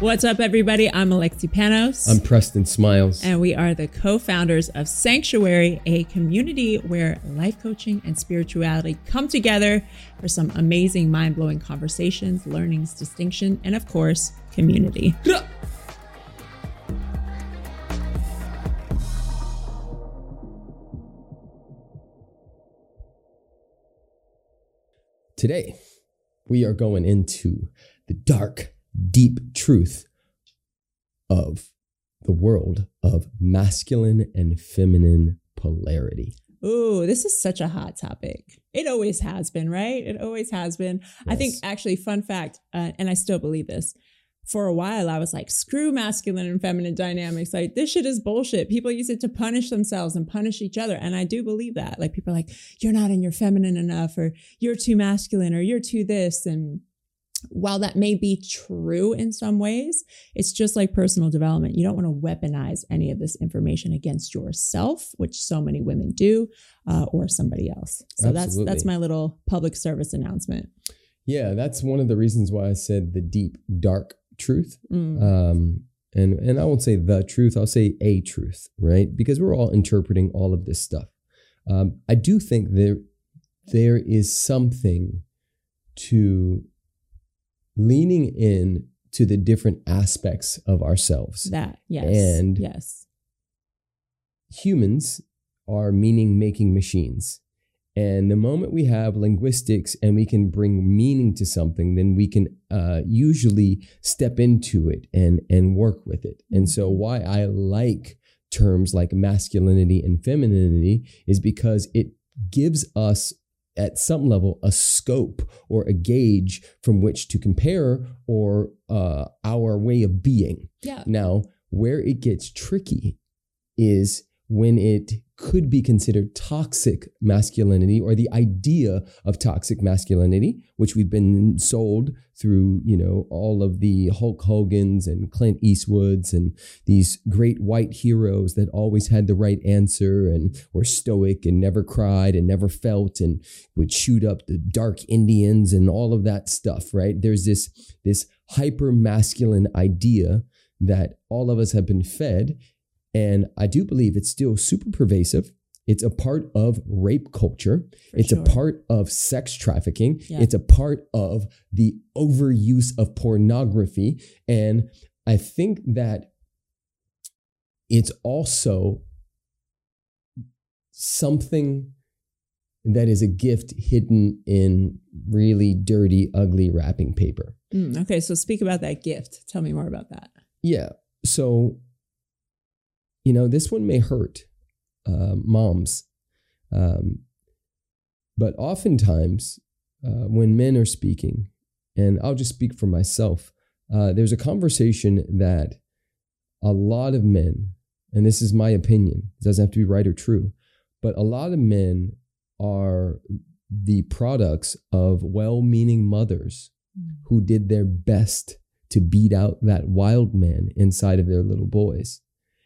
What's up, everybody? I'm Alexi Panos. I'm Preston Smiles. and we are the co founders of Sanctuary, a community where life coaching and spirituality come together for some amazing, mind blowing conversations, learnings, distinction, and of course, community. Today, we are going into the dark, deep truth of the world of masculine and feminine polarity. Ooh, this is such a hot topic. It always has been, right? It always has been. I think, actually, fun fact, uh, and I still believe this. For a while, I was like, screw masculine and feminine dynamics. Like, this shit is bullshit. People use it to punish themselves and punish each other. And I do believe that. Like, people are like, you're not in your feminine enough, or you're too masculine, or you're too this. And while that may be true in some ways, it's just like personal development. You don't want to weaponize any of this information against yourself, which so many women do, uh, or somebody else. So that's that's my little public service announcement. Yeah, that's one of the reasons why I said the deep, dark truth. Mm. Um, and and I won't say the truth. I'll say a truth, right? Because we're all interpreting all of this stuff. Um, I do think there there is something to leaning in to the different aspects of ourselves. that yes, and- yes, humans are meaning making machines. And the moment we have linguistics and we can bring meaning to something, then we can uh, usually step into it and, and work with it. And so, why I like terms like masculinity and femininity is because it gives us, at some level, a scope or a gauge from which to compare or uh, our way of being. yeah, Now, where it gets tricky is when it could be considered toxic masculinity or the idea of toxic masculinity, which we've been sold through, you know, all of the Hulk Hogan's and Clint Eastwoods and these great white heroes that always had the right answer and were stoic and never cried and never felt and would shoot up the dark Indians and all of that stuff, right? There's this this hyper masculine idea that all of us have been fed. And I do believe it's still super pervasive. It's a part of rape culture. for it's sure. a part of sex trafficking. Yeah. It's a part of the overuse of pornography. And I think that it's also something that is a gift hidden in really dirty, ugly wrapping paper. Mm, okay, so speak about that gift. Tell me more about that. Yeah. So, you know, this one may hurt uh, moms. Um, but oftentimes, uh, when men are speaking, and I'll just speak for myself, uh, there's a conversation that a lot of men, and this is my opinion, it doesn't have to be right or true, but a lot of men are the products of well meaning mothers who did their best to beat out that wild man inside of their little boys.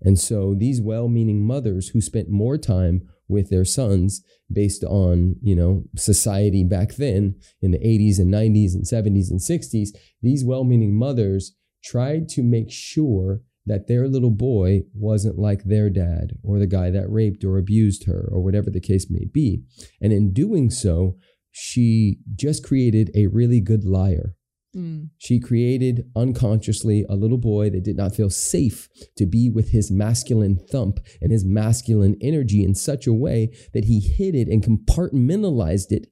And so these well-meaning mothers who spent more time with their sons based on, you know, society back then in the 80s and 90s and 70s and 60s, these well-meaning mothers tried to make sure that their little boy wasn't like their dad or the guy that raped or abused her or whatever the case may be. And in doing so, she just created a really good liar. Mm, She created unconsciously a little boy that did not feel safe to be with his masculine thump and his masculine energy in such a way that he hid it and compartmentalized it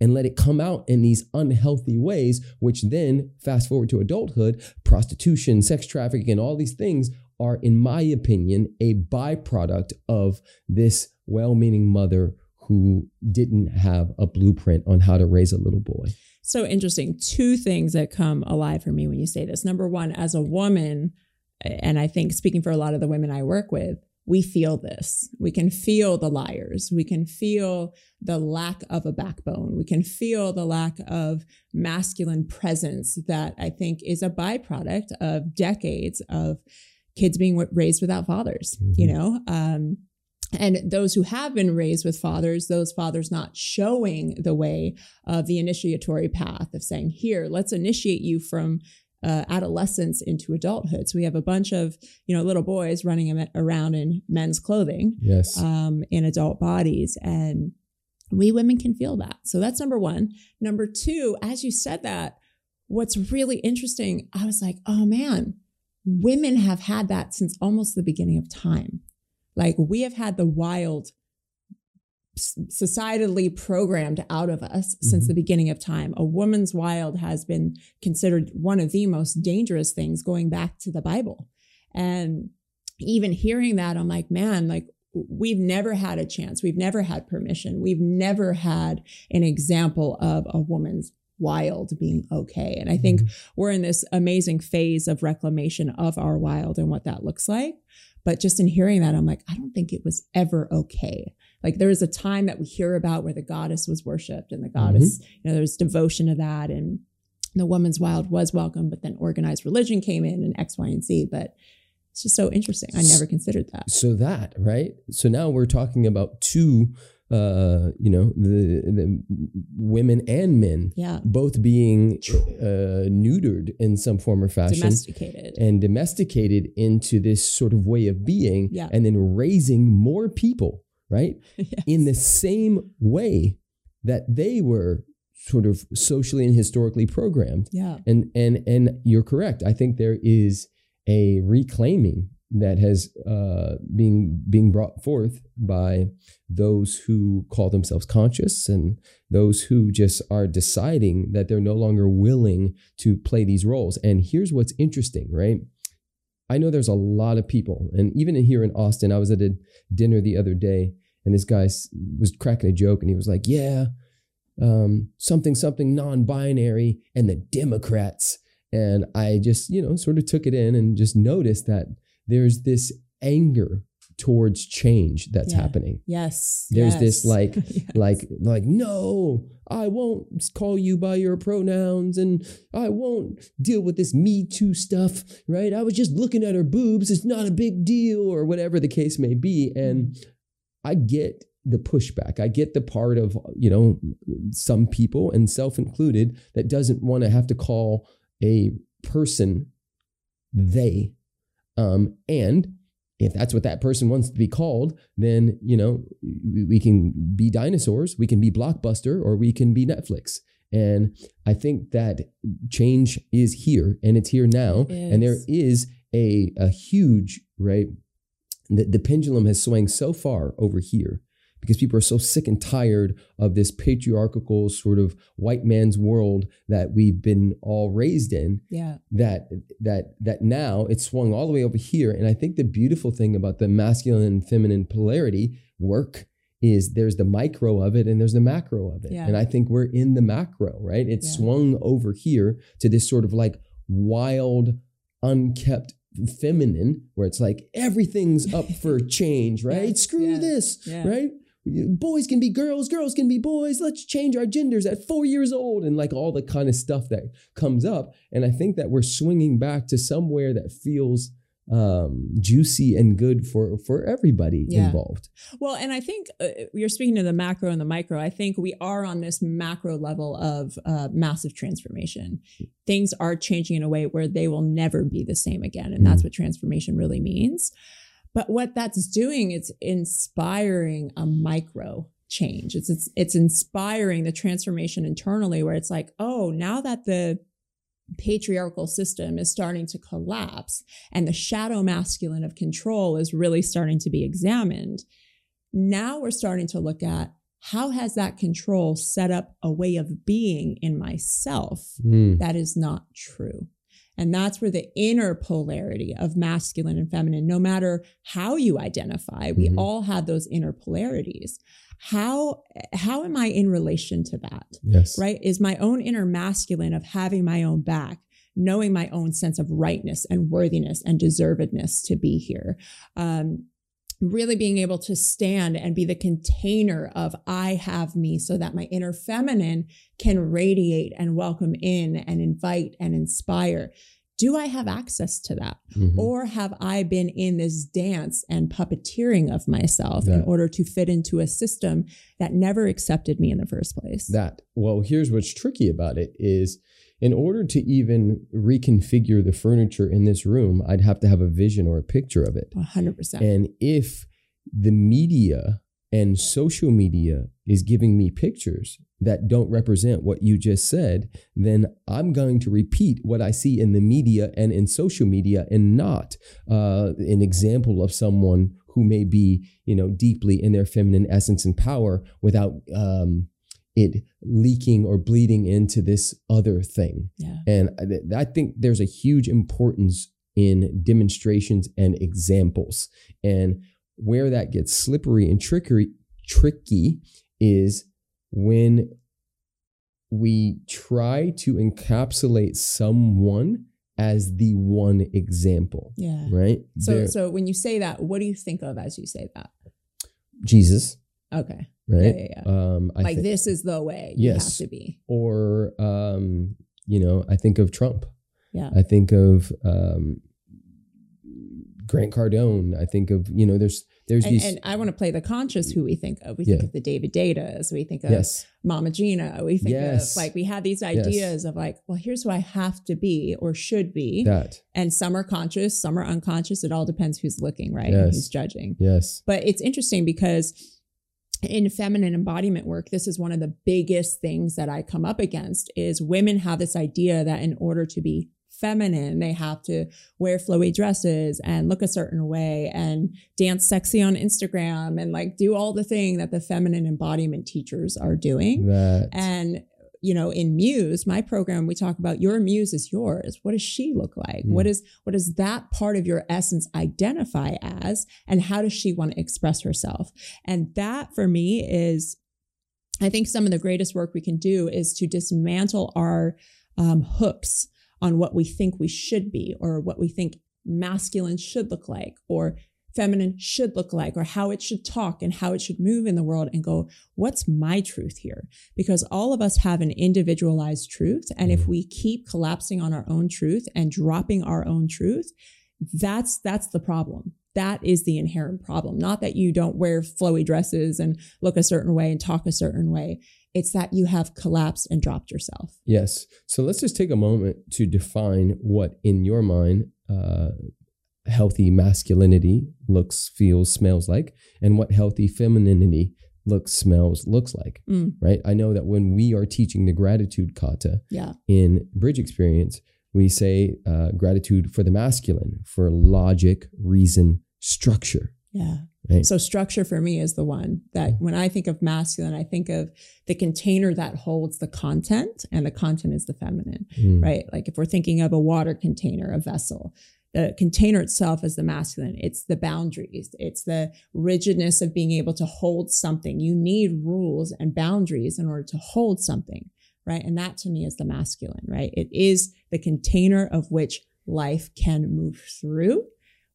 and let it come out in these unhealthy ways, which then, fast forward to adulthood, prostitution, sex trafficking, and all these things are, in my opinion, a byproduct of this well meaning mother who didn't have a blueprint on how to raise a little boy. So interesting. Two things that come alive for me when you say this. Number one, as a woman, and I think speaking for a lot of the women I work with, we feel this. We can feel the liars. We can feel the lack of a backbone. We can feel the lack of masculine presence that I think is a byproduct of decades of kids being raised without fathers, you Mhm. know? Um, and those who have been raised with fathers, those fathers not showing the way of the initiatory path of saying, here, let's initiate you from uh, adolescence into adulthood. So we have a bunch of you know little boys running around in men's clothing, yes, um, in adult bodies, and we women can feel that. So that's number one. Number two, as you said that, what's really interesting, I was like, oh man, women have had that since almost the beginning of time. Like we have had the wild societally programmed out of us mm-hmm. since the beginning of time. A woman's wild has been considered one of the most dangerous things going back to the Bible. And even hearing that, I'm like, man, like we've never had a chance. We've never had permission. We've never had an example of a woman's wild being okay. And I think mm-hmm. we're in this amazing phase of reclamation of our wild and what that looks like. But just in hearing that, I'm like, I don't think it was ever okay. Like there was a time that we hear about where the goddess was worshipped and the goddess, mm-hmm. you know, there's devotion to that and the woman's wild was welcome, but then organized religion came in and X, Y, and Z. But it's just so interesting. I never considered that. So that, right? So now we're talking about two uh, you know, the, the women and men, yeah. both being uh, neutered in some form or fashion, domesticated, and domesticated into this sort of way of being, yeah. and then raising more people, right, yes. in the same way that they were sort of socially and historically programmed. Yeah, and and and you're correct. I think there is a reclaiming that has uh, being being brought forth by those who call themselves conscious and those who just are deciding that they're no longer willing to play these roles. And here's what's interesting, right? I know there's a lot of people, and even here in Austin, I was at a dinner the other day, and this guy was cracking a joke, and he was like, "Yeah, um, something something non-binary, and the Democrats." And I just, you know, sort of took it in and just noticed that there's this anger towards change that's yeah. happening. Yes. There's yes. this like yes. like like no, I won't call you by your pronouns and I won't deal with this me too stuff, right? I was just looking at her boobs, it's not a big deal or whatever the case may be and mm. I get the pushback. I get the part of, you know, some people and self included that doesn't want to have to call a person they um, and if that's what that person wants to be called, then you know we can be dinosaurs, we can be blockbuster, or we can be Netflix. And I think that change is here, and it's here now, and there is a a huge right. The, the pendulum has swung so far over here because people are so sick and tired of this patriarchal sort of white man's world that we've been all raised in yeah that that that now it's swung all the way over here and i think the beautiful thing about the masculine and feminine polarity work is there's the micro of it and there's the macro of it yeah. and i think we're in the macro right it's yeah. swung over here to this sort of like wild unkept feminine where it's like everything's up for change right screw this yeah. right boys can be girls, girls can be boys. Let's change our genders at four years old, and like all the kind of stuff that comes up. And I think that we're swinging back to somewhere that feels um, juicy and good for for everybody yeah. involved. Well, and I think uh, you're speaking to the macro and the micro. I think we are on this macro level of uh, massive transformation. Things are changing in a way where they will never be the same again, and mm. that's what transformation really means. But what that's doing is inspiring a micro change. It's, it's it's inspiring the transformation internally where it's like, oh, now that the patriarchal system is starting to collapse and the shadow masculine of control is really starting to be examined. Now we're starting to look at how has that control set up a way of being in myself mm. that is not true. And that's where the inner polarity of masculine and feminine, no matter how you identify, we mm-hmm. all have those inner polarities. How how am I in relation to that? Yes. Right? Is my own inner masculine of having my own back, knowing my own sense of rightness and worthiness and deservedness to be here. Um, really being able to stand and be the container of I have me so that my inner feminine can radiate and welcome in and invite and inspire do I have access to that? Mhm. Or have I been in this dance and puppeteering of myself in order to fit into a system that never accepted me in the first place? that well here's what's tricky about it is in order to even reconfigure the furniture in this room i'd have to have a vision or a picture of it 100%. and if the media and social media is giving me pictures that don't represent what you just said then i'm going to repeat what i see in the media and in social media and not uh, an example of someone who may be you know deeply in their feminine essence and power without um, it leaking or bleeding into this other thing. yeah. And I, th- I think there's a huge importance in demonstrations and examples. And where that gets slippery and trickery, tricky is when we try to encapsulate someone as the one example, Yeah. right? So, There- so when you say that, what do you think of as you say that? Jesus, Okay. Right? Yeah, yeah, yeah. Um, I like thi- this is the way you have to be. or um, you know, I think of Trump. Yeah. I think of um, Grant Cardone. I think of you know, there's there's And, these and I want to play the conscious who we think of. We think of the David Deidas. We think of yes, Mama Gena. We think Yes. of like we have these Yes. ideas of like, well, here's who I have to be or should be. that and some are conscious, some are unconscious. It all depends who's looking, right? Yes. And who's judging. yes, But it's interesting because in feminine embodiment work, this is one of the biggest things that I come up against is women have this idea that in order to be feminine, they have to wear flowy dresses and look a certain way and dance sexy on Instagram and like do all the thing that the feminine embodiment teachers are doing. that And you know, in Muse, my program, we talk about your muse is yours. What does she look like? Mm. What is what does that part of your essence identify as? And how does she want to express herself? And that for me is, I think some of the greatest work we can do is to dismantle our um, hooks on what we think we should be or what we think masculine should look like or feminine should look like or how it should talk and how it should move in the world and go what's my truth here? Because all of us have an individualized truth. And if we keep collapsing on our own truth and dropping our own truth that's that's the problem. That is the inherent problem. Not that you don't wear flowy dresses and look a certain way and talk a certain way. It's that you have collapsed and dropped yourself. Yes. So let's just take a moment to define what in your mind uh, healthy masculinity looks, feels, smells like, and what healthy femininity looks, smells, looks like. Mm. Right? I know that when we are teaching the gratitude kata, yeah in bridge experience, we say uh, gratitude for the masculine, for logic, reason, structure. yeah Right. So structure for me is the one that when I think of masculine, I think of the container that holds the content and the content is the feminine, Mm. right? Like if we're thinking of a water container, a vessel, the container itself is the masculine. It's the boundaries. It's the rigidness of being able to hold something. You need rules and boundaries in order to hold something, right? And that to me is the masculine, right? It is the container of which life can move through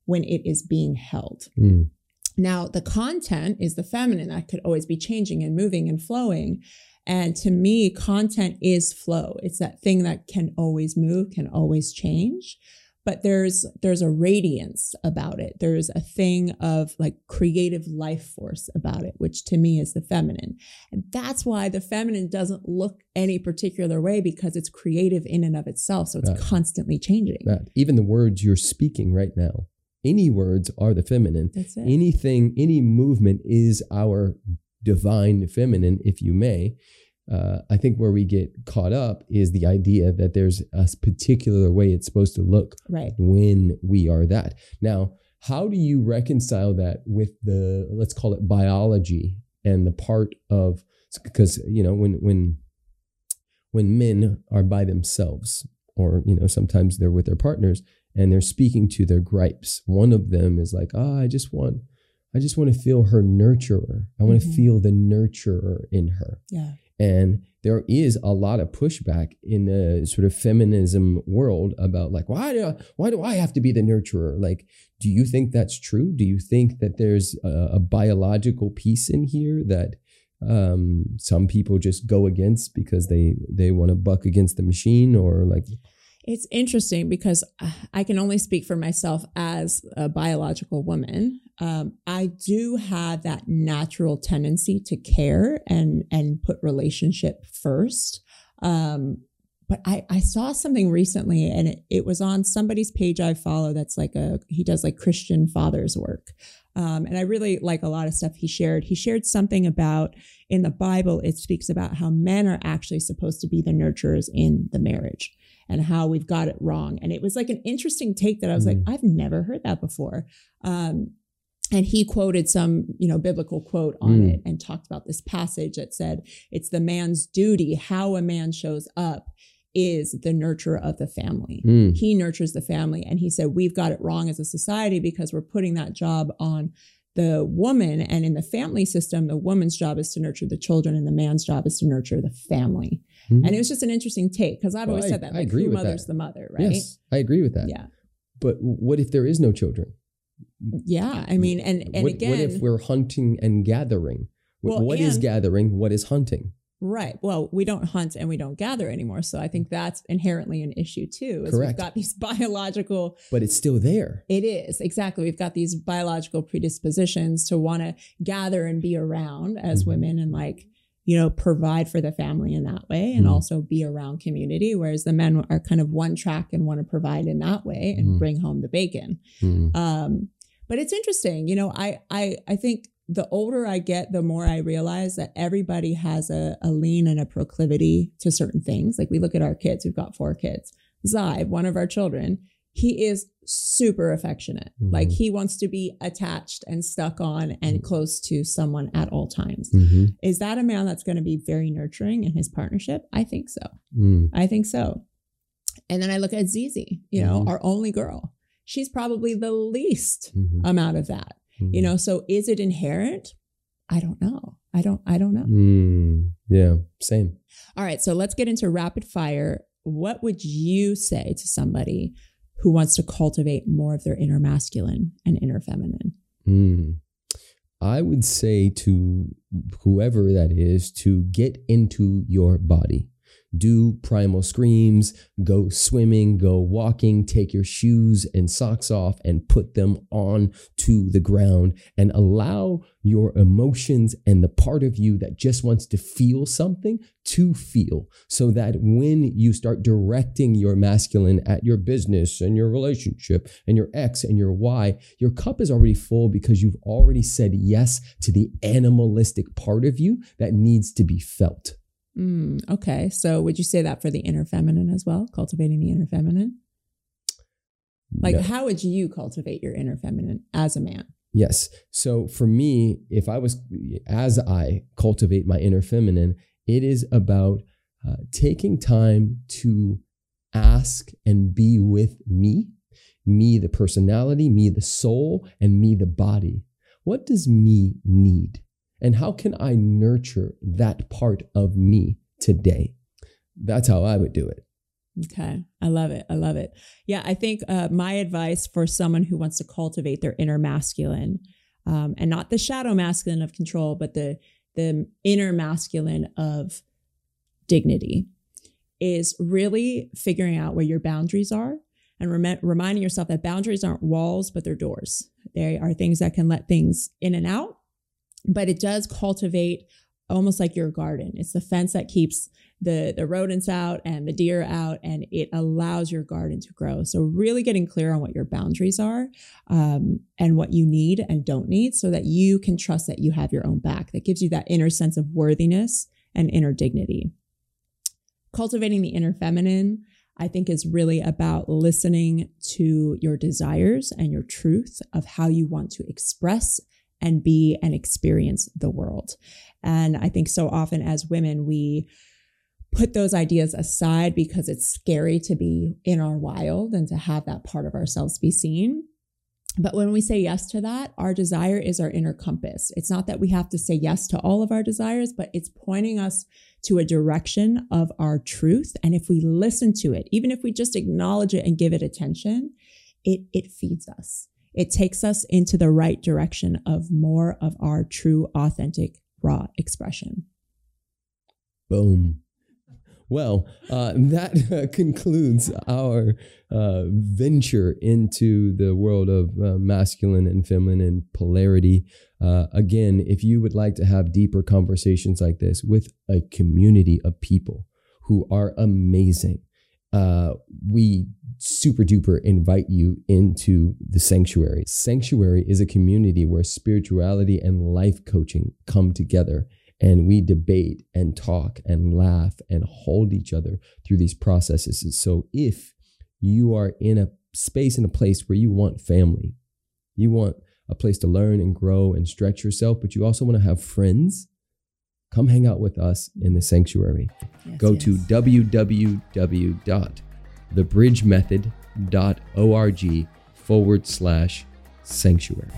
when it is being held. Mm. Now, the content is the feminine that could always be changing and moving and flowing. And to me, content is flow. It's that thing that can always move, can always change. But there's there's a radiance about it. There's a thing of like creative life force about it, which to me is the feminine. And that's why the feminine doesn't look any particular way because it's creative in and of itself. So it's Right. constantly changing. That even the words you're speaking right now, any words are the feminine. That's it. Anything, any movement is our divine feminine, if you may. Uh, I think where we get caught up is the idea that there's a particular way it's supposed to look right. when we are that. Now, how do you reconcile that with the let's call it biology and the part of because you know when when when men are by themselves or you know sometimes they're with their partners and they're speaking to their gripes one of them is like oh i just want i just want to feel her nurturer i want to Mhm. feel the nurturer in her Yeah. And there is a lot of pushback in the sort of feminism world about like why do I, why do I have to be the nurturer? Like, do you think that's true? Do you think that there's a, a biological piece in here that um, some people just go against because they they want to buck against the machine or like It's interesting because uh, I can only speak for myself as a biological woman. Um, I do have that natural tendency to care and and put relationship first. Um, but I, I saw something recently and it, it was on somebody's page I follow that's like a he does like Christian fathers work. Um, and I really like a lot of stuff he shared. He shared something about in the Bible, it speaks about how men are actually supposed to be the nurturers in the marriage and how we've got it wrong. And it was like an interesting take that I was mm. like, I've never heard that before. Um, and he quoted some you know biblical quote on mm. it and talked about this passage that said it's the man's duty how a man shows up is the nurturer of the family. Mm. He nurtures the family. And he said, We've got it wrong as a society because we're putting that job on the woman. And in the family system, the woman's job is to nurture the children, and the man's job is to nurture the family. Mm. And it was just an interesting take because I've well, always I, said that. Like, I agree who with mother's that. the mother, right? Yes, I agree with that. Yeah. But what if there is no children? Yeah. I mean, and, and what, again, what if we're hunting and gathering? Well, what and, is gathering? What is hunting? Right. Well, we don't hunt and we don't gather anymore. So I think that's inherently an issue too. Is Correct. We've got these biological. But it's still there. It is. Exactly. We've got these biological predispositions to want to gather and be around as mm-hmm. women and like, you know, provide for the family in that way and mm-hmm. also be around community. Whereas the men are kind of one track and want to provide in that way and mm-hmm. bring home the bacon. Mm-hmm. Um, but it's interesting. You know, I, I, I think the older I get, the more I realize that everybody has a, a lean and a proclivity to certain things. Like we look at our kids, we've got four kids. Zive, one of our children, he is super affectionate. Mm-hmm. Like he wants to be attached and stuck on and mm-hmm. close to someone at all times. Mm-hmm. Is that a man that's going to be very nurturing in his partnership? I think so. Mm. I think so. And then I look at Zizi, you know, mm-hmm. our only girl. She's probably the least mm-hmm. amount of that. You know, so is it inherent? I don't know. I don't I don't know. Mm, yeah, same. All right, so let's get into rapid fire. What would you say to somebody who wants to cultivate more of their inner masculine and inner feminine? Mm. I would say to whoever that is to get into your body do primal screams, go swimming, go walking, take your shoes and socks off and put them on to the ground and allow your emotions and the part of you that just wants to feel something to feel so that when you start directing your masculine at your business and your relationship and your X and your Y, your cup is already full because you've already said yes to the animalistic part of you that needs to be felt. Mm, okay. So would you say that for the inner feminine as well? Cultivating the inner feminine? Like, no. how would you cultivate your inner feminine as a man? Yes. So for me, if I was, as I cultivate my inner feminine, it is about uh, taking time to ask and be with me, me, the personality, me, the soul, and me, the body. What does me need? And how can I nurture that part of me today? That's how I would do it. Okay. I love it. I love it. Yeah. I think uh, my advice for someone who wants to cultivate their inner masculine um, and not the shadow masculine of control, but the, the inner masculine of dignity is really figuring out where your boundaries are and rem- reminding yourself that boundaries aren't walls, but they're doors. They are things that can let things in and out but it does cultivate almost like your garden. It's the fence that keeps the the rodents out and the deer out, and it allows your garden to grow. So really getting clear on what your boundaries are um, and what you need and don't need, so that you can trust that you have your own back. That gives you that inner sense of worthiness and inner dignity. Cultivating the inner feminine. I think is really about listening to your desires and your truth of how you want to express and be and experience the world. And I think so often as women, we put those ideas aside because it's scary to be in our wild and to have that part of ourselves be seen. But when we say yes to that, our desire is our inner compass. It's not that we have to say yes to all of our desires, but it's pointing us to a direction of our truth. And if we listen to it, even if we just acknowledge it and give it attention, it, it feeds us it takes us into the right direction of more of our true, authentic, raw expression. Boom. Well, uh, that uh, concludes our uh, venture into the world of uh, masculine and feminine polarity. Uh, again, if you would like to have deeper conversations like this with a community of people who are amazing, uh, we super duper invite you into the sanctuary. Sanctuary is a community where spirituality and life coaching come together and we debate and talk and laugh and hold each other through these processes. So if you are in a space in a place where you want family, you want a place to learn and grow and stretch yourself, but you also want to have friends, come hang out with us in the sanctuary. Yes, Go yes. to www.thebridgemethod.org forward slash sanctuary.